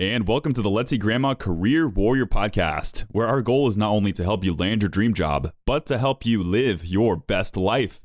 and welcome to the Let's Eat Grandma Career Warrior Podcast, where our goal is not only to help you land your dream job, but to help you live your best life.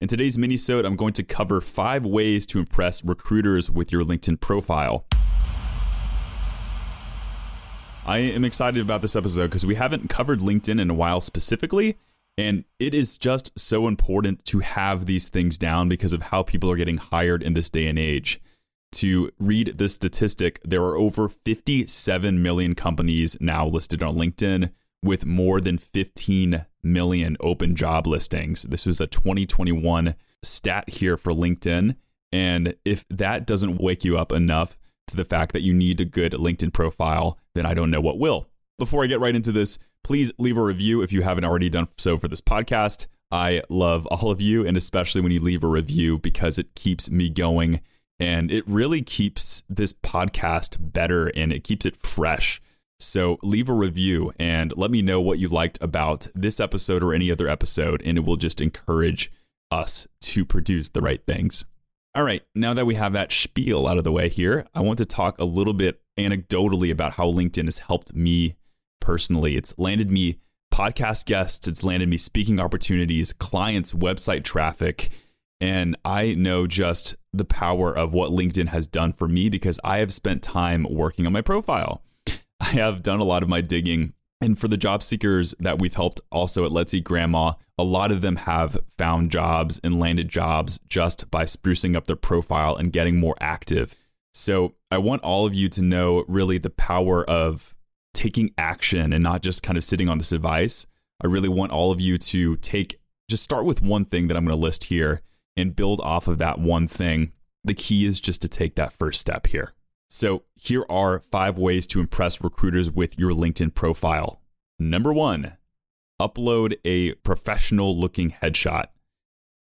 In today's minisode, I'm going to cover five ways to impress recruiters with your LinkedIn profile. I am excited about this episode because we haven't covered LinkedIn in a while specifically, and it is just so important to have these things down because of how people are getting hired in this day and age. To read the statistic, there are over 57 million companies now listed on LinkedIn with more than 15 million open job listings. This was a 2021 stat here for LinkedIn. And if that doesn't wake you up enough to the fact that you need a good LinkedIn profile, then I don't know what will. Before I get right into this, please leave a review if you haven't already done so for this podcast. I love all of you, and especially when you leave a review because it keeps me going and it really keeps this podcast better and it keeps it fresh. So leave a review and let me know what you liked about this episode or any other episode, and it will just encourage us to produce the right things. All right, now that we have that spiel out of the way here, I want to talk a little bit anecdotally about how LinkedIn has helped me personally. It's landed me podcast guests, it's landed me speaking opportunities, clients, website traffic. And I know just the power of what LinkedIn has done for me because I have spent time working on my profile. I have done a lot of my digging. And for the job seekers that we've helped also at Let's Eat Grandma, a lot of them have found jobs and landed jobs just by sprucing up their profile and getting more active. So I want all of you to know really the power of taking action and not just kind of sitting on this advice. I really want all of you to take, just start with one thing that I'm going to list here and build off of that one thing. The key is just to take that first step here. So, here are five ways to impress recruiters with your LinkedIn profile. Number one, upload a professional looking headshot.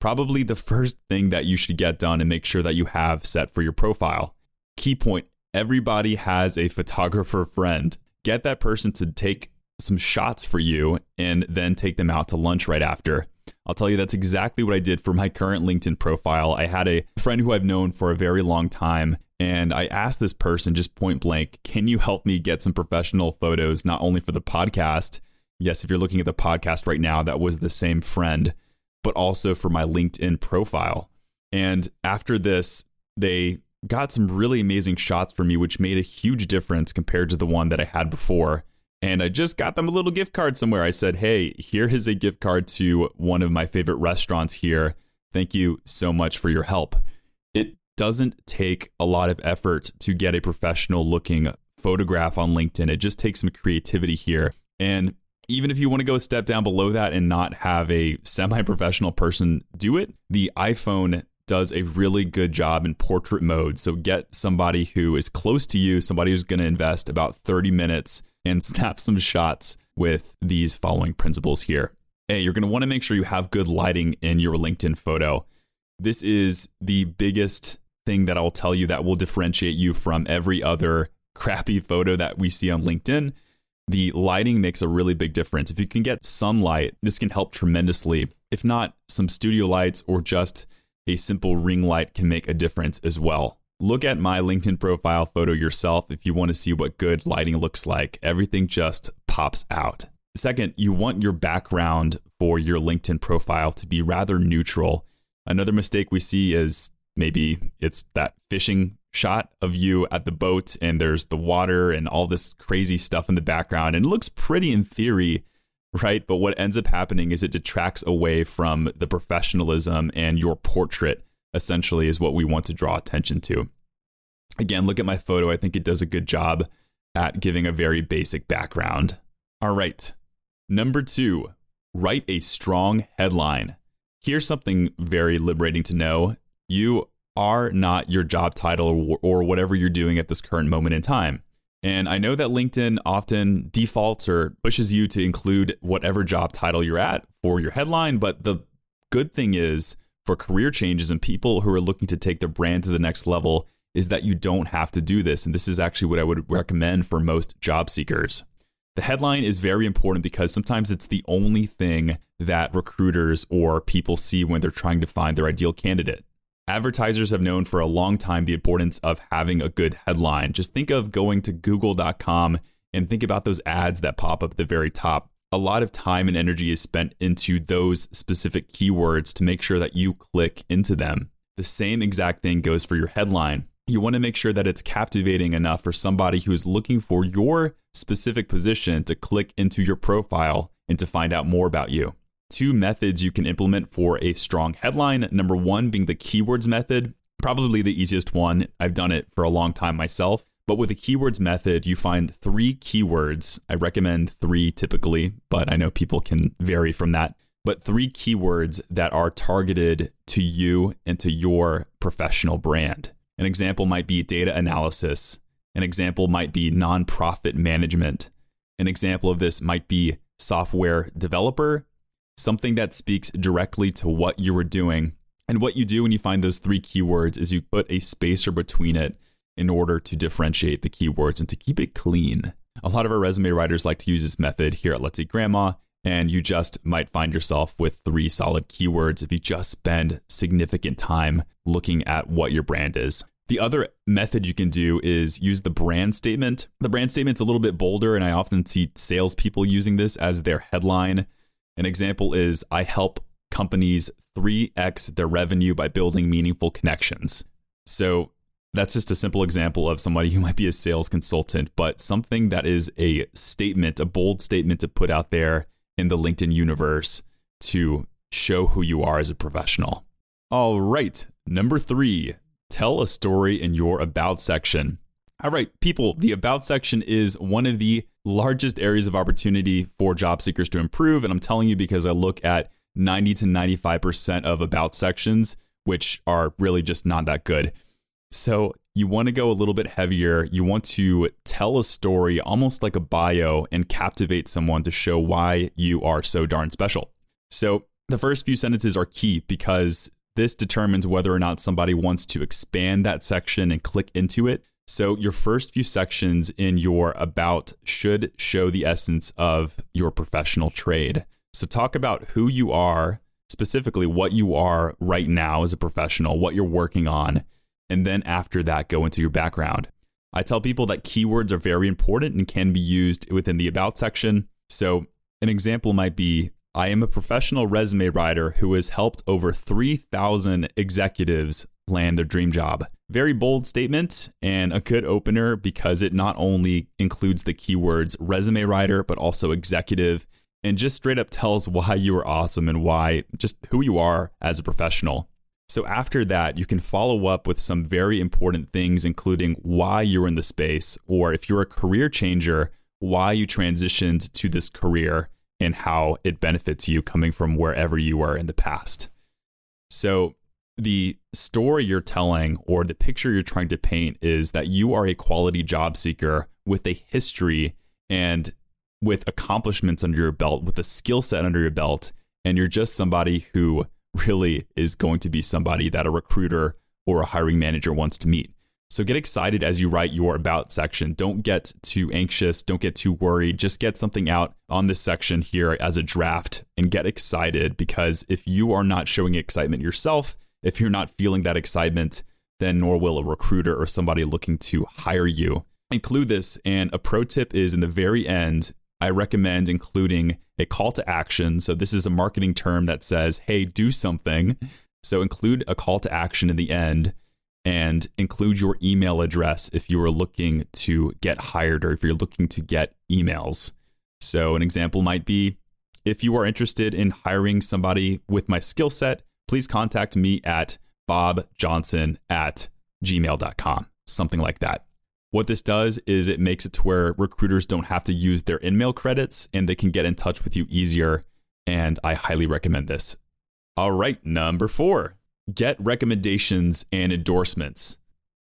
Probably the first thing that you should get done and make sure that you have set for your profile. Key point everybody has a photographer friend get that person to take some shots for you and then take them out to lunch right after. I'll tell you that's exactly what I did for my current LinkedIn profile. I had a friend who I've known for a very long time, and I asked this person just point blank, Can you help me get some professional photos, not only for the podcast? Yes, if you're looking at the podcast right now, that was the same friend, but also for my LinkedIn profile. And after this, they got some really amazing shots for me, which made a huge difference compared to the one that I had before. And I just got them a little gift card somewhere. I said, hey, here is a gift card to one of my favorite restaurants here. Thank you so much for your help. It doesn't take a lot of effort to get a professional looking photograph on LinkedIn. It just takes some creativity here. And even if you want to go a step down below that and not have a semi professional person do it, the iPhone does a really good job in portrait mode. So get somebody who is close to you, somebody who's going to invest about 30 minutes and snap some shots with these following principles here. A, you're going to want to make sure you have good lighting in your LinkedIn photo. This is the biggest thing that I'll tell you that will differentiate you from every other crappy photo that we see on LinkedIn. The lighting makes a really big difference. If you can get sunlight, this can help tremendously. If not, some studio lights or just a simple ring light can make a difference as well. Look at my LinkedIn profile photo yourself if you want to see what good lighting looks like. Everything just pops out. Second, you want your background for your LinkedIn profile to be rather neutral. Another mistake we see is maybe it's that fishing shot of you at the boat and there's the water and all this crazy stuff in the background and it looks pretty in theory right? But what ends up happening is it detracts away from the professionalism and your portrait, essentially, is what we want to draw attention to. Again, look at my photo. I think it does a good job at giving a very basic background. All right. Number two, write a strong headline. Here's something very liberating to know. You are not your job title or, whatever you're doing at this current moment in time. And I know that LinkedIn often defaults or pushes you to include whatever job title you're at for your headline. But the good thing is for career changes and people who are looking to take their brand to the next level is that you don't have to do this. And this is actually what I would recommend for most job seekers. The headline is very important because sometimes it's the only thing that recruiters or people see when they're trying to find their ideal candidate. Advertisers have known for a long time the importance of having a good headline. Just think of going to google.com and think about those ads that pop up at the very top. A lot of time and energy is spent into those specific keywords to make sure that you click into them. The same exact thing goes for your headline. You want to make sure that it's captivating enough for somebody who is looking for your specific position to click into your profile and to find out more about you. Two methods you can implement for a strong headline. Number one being the keywords method, probably the easiest one. I've done it for a long time myself. But with the keywords method, you find three keywords. I recommend three typically, but I know people can vary from that. But three keywords that are targeted to you and to your professional brand. An example might be data analysis. An example might be nonprofit management. An example of this might be software developer, something that speaks directly to what you were doing. And what you do when you find those three keywords is you put a spacer between it in order to differentiate the keywords and to keep it clean. A lot of our resume writers like to use this method here at Let's Eat Grandma, and you just might find yourself with three solid keywords if you just spend significant time looking at what your brand is. The other method you can do is use the brand statement. The brand statement's a little bit bolder, and I often see salespeople using this as their headline. An example is I help companies 3x their revenue by building meaningful connections. So that's just a simple example of somebody who might be a sales consultant, but something that is a statement, a bold statement to put out there in the LinkedIn universe to show who you are as a professional. All right, number three, tell a story in your About section. All right, people, the About section is one of the largest areas of opportunity for job seekers to improve. And I'm telling you because I look at 90 to 95% of About sections, which are really just not that good. So you want to go a little bit heavier. You want to tell a story almost like a bio and captivate someone to show why you are so darn special. So the first few sentences are key because this determines whether or not somebody wants to expand that section and click into it. So your first few sections in your about should show the essence of your professional trade. So talk about who you are, specifically what you are right now as a professional, what you're working on and then after that, go into your background. I tell people that keywords are very important and can be used within the About section. So, an example might be I am a professional resume writer who has helped over 3,000 executives land their dream job. Very bold statement and a good opener because it not only includes the keywords resume writer, but also executive, and just straight up tells why you are awesome and why just who you are as a professional. So after that, you can follow up with some very important things, including why you're in the space, or if you're a career changer, why you transitioned to this career and how it benefits you coming from wherever you were in the past. So the story you're telling or the picture you're trying to paint is that you are a quality job seeker with a history and with accomplishments under your belt, with a skill set under your belt, and you're just somebody who really is going to be somebody that a recruiter or a hiring manager wants to meet. So get excited as you write your about section. Don't get too anxious. Don't get too worried. Just get something out on this section here as a draft and get excited because if you are not showing excitement yourself, if you're not feeling that excitement, then nor will a recruiter or somebody looking to hire you. Include this, and a pro tip is in the very end, I recommend including a call to action. So, this is a marketing term that says, hey, do something. So, include a call to action in the end and include your email address if you are looking to get hired or if you're looking to get emails. So, an example might be if you are interested in hiring somebody with my skill set, please contact me at bobjohnson at gmail.com, something like that. What this does is it makes it to where recruiters don't have to use their InMail credits and they can get in touch with you easier. And I highly recommend this. All right, number four, get recommendations and endorsements.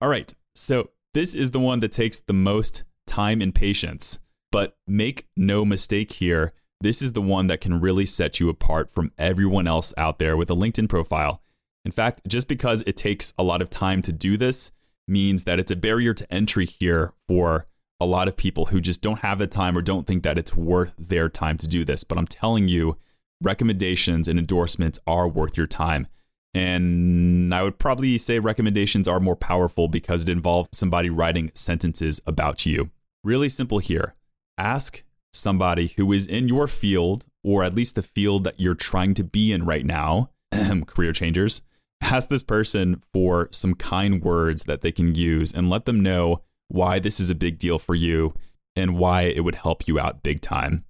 All right, so this is the one that takes the most time and patience. But make no mistake here, this is the one that can really set you apart from everyone else out there with a LinkedIn profile. In fact, just because it takes a lot of time to do this means that it's a barrier to entry here for a lot of people who just don't have the time or don't think that it's worth their time to do this. But I'm telling you, recommendations and endorsements are worth your time. And I would probably say recommendations are more powerful because it involves somebody writing sentences about you. Really simple here. Ask somebody who is in your field, or at least the field that you're trying to be in right now, career changers. Ask this person for some kind words that they can use and let them know why this is a big deal for you and why it would help you out big time.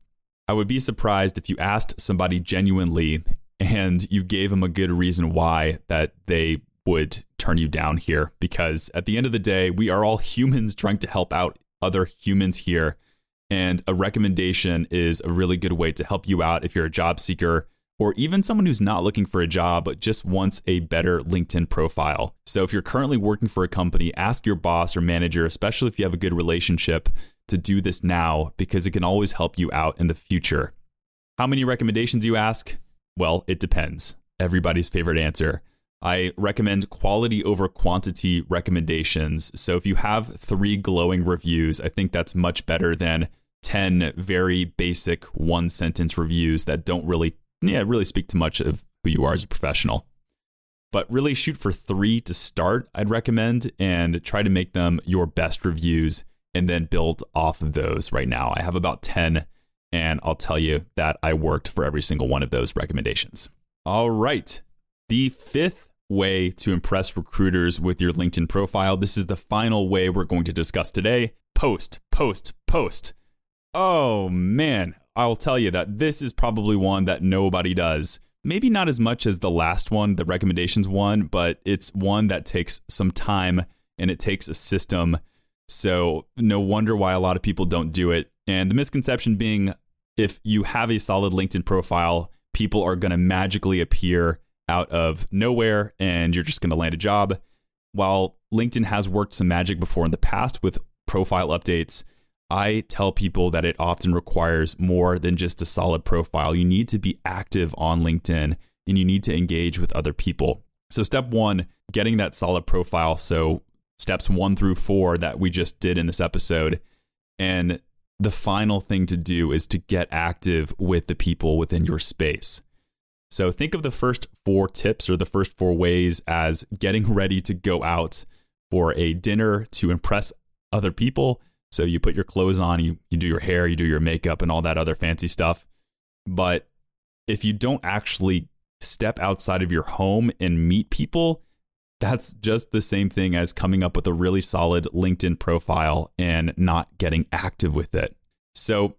I would be surprised if you asked somebody genuinely and you gave them a good reason why that they would turn you down here because at the end of the day, we are all humans trying to help out other humans here. And a recommendation is a really good way to help you out if you're a job seeker or even someone who's not looking for a job but just wants a better LinkedIn profile. So if you're currently working for a company, ask your boss or manager, especially if you have a good relationship, to do this now because it can always help you out in the future. How many recommendations you ask? Well, it depends. Everybody's favorite answer. I recommend quality over quantity recommendations. So if you have three glowing reviews, I think that's much better than 10 very basic one sentence reviews that don't really yeah, really speak to much of who you are as a professional. But really shoot for 3 to start, I'd recommend and try to make them your best reviews and then build off of those right now. I have about 10 and I'll tell you that I worked for every single one of those recommendations. All right. The fifth way to impress recruiters with your LinkedIn profile. This is the final way we're going to discuss today. Post, post, post. Oh man, I'll tell you that this is probably one that nobody does. Maybe not as much as the last one, the recommendations one, but it's one that takes some time and it takes a system. So, no wonder why a lot of people don't do it. And the misconception being if you have a solid LinkedIn profile, people are going to magically appear out of nowhere and you're just going to land a job. While LinkedIn has worked some magic before in the past with profile updates, I tell people that it often requires more than just a solid profile. You need to be active on LinkedIn and you need to engage with other people. So, step one, getting that solid profile. So, steps one through four that we just did in this episode. And the final thing to do is to get active with the people within your space. So think of the first four tips or the first four ways as getting ready to go out for a dinner to impress other people. So you put your clothes on, you, you do your hair, you do your makeup, and all that other fancy stuff. But if you don't actually step outside of your home and meet people, that's just the same thing as coming up with a really solid LinkedIn profile and not getting active with it. So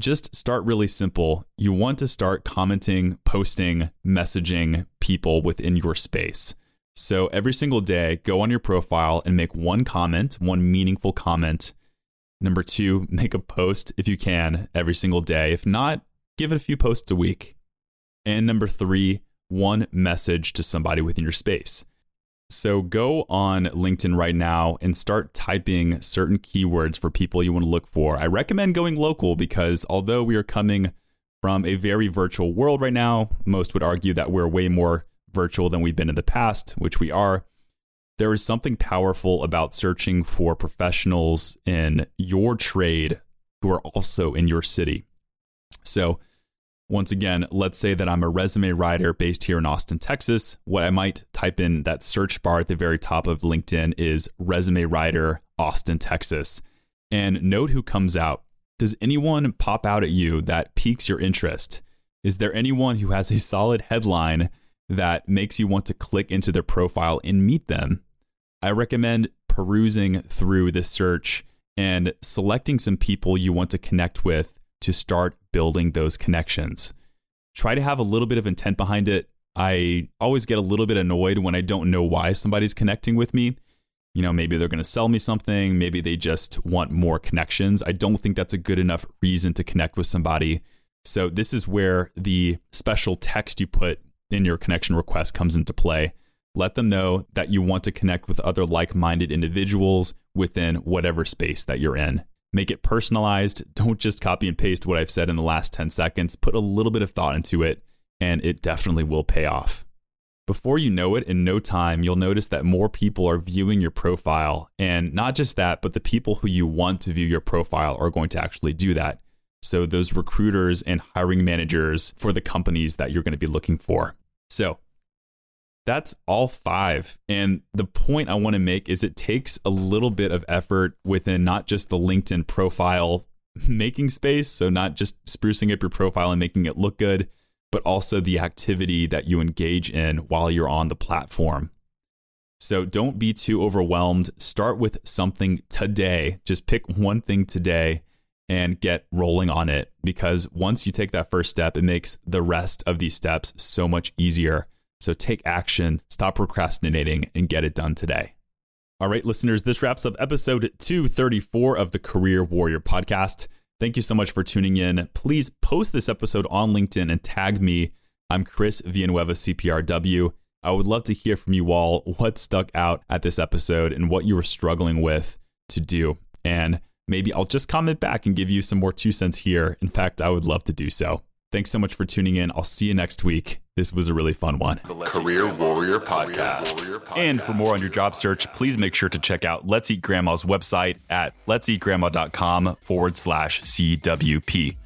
just start really simple. You want to start commenting, posting, messaging people within your space. So every single day, go on your profile and make one comment, one meaningful comment. Number two, make a post if you can every single day. If not, give it a few posts a week. And number three, one message to somebody within your space. So go on LinkedIn right now and start typing certain keywords for people you want to look for. I recommend going local because although we are coming from a very virtual world right now, most would argue that we're way more virtual than we've been in the past, which we are. There is something powerful about searching for professionals in your trade who are also in your city. So once again, let's say that I'm a resume writer based here in Austin, Texas. What I might type in that search bar at the very top of LinkedIn is resume writer Austin, Texas. And note who comes out. Does anyone pop out at you that piques your interest? Is there anyone who has a solid headline that makes you want to click into their profile and meet them? I recommend perusing through this search and selecting some people you want to connect with to start building those connections. Try to have a little bit of intent behind it. I always get a little bit annoyed when I don't know why somebody's connecting with me. You know, maybe they're going to sell me something, maybe they just want more connections. I don't think that's a good enough reason to connect with somebody. So, this is where the special text you put in your connection request comes into play. Let them know that you want to connect with other like minded individuals within whatever space that you're in. Make it personalized. Don't just copy and paste what I've said in the last 10 seconds. Put a little bit of thought into it, and it definitely will pay off. Before you know it, in no time, you'll notice that more people are viewing your profile. And not just that, but the people who you want to view your profile are going to actually do that. So, those recruiters and hiring managers for the companies that you're going to be looking for. So, that's all five. And the point I want to make is it takes a little bit of effort within not just the LinkedIn profile making space, so not just sprucing up your profile and making it look good, but also the activity that you engage in while you're on the platform. So don't be too overwhelmed. Start with something today. Just pick one thing today and get rolling on it because once you take that first step, it makes the rest of these steps so much easier. So take action, stop procrastinating, and get it done today. All right, listeners, this wraps up episode 234 of the Career Warrior podcast. Thank you so much for tuning in. Please post this episode on LinkedIn and tag me. I'm Chris Villanueva, CPRW. I would love to hear from you all what stuck out at this episode and what you were struggling with to do. And maybe I'll just comment back and give you some more two cents here. In fact, I would love to do so. Thanks so much for tuning in. I'll see you next week. This was a really fun one. Career Warrior Podcast. And for more on your job search, please make sure to check out Let's Eat Grandma's website at let'seatgrandma.com forward slash CWP.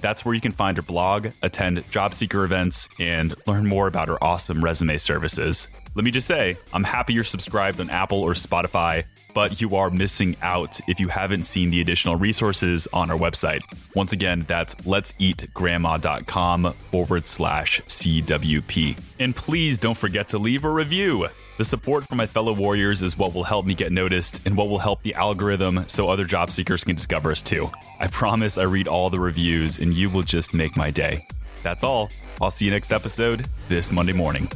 That's where you can find her blog, attend job seeker events, and learn more about her awesome resume services. Let me just say, I'm happy you're subscribed on Apple or Spotify, but you are missing out if you haven't seen the additional resources on our website. Once again, that's let'seatgrandma.com forward slash CWP. And please don't forget to leave a review. The support from my fellow warriors is what will help me get noticed and what will help the algorithm so other job seekers can discover us too. I promise I read all the reviews and you will just make my day. That's all. I'll see you next episode this Monday morning.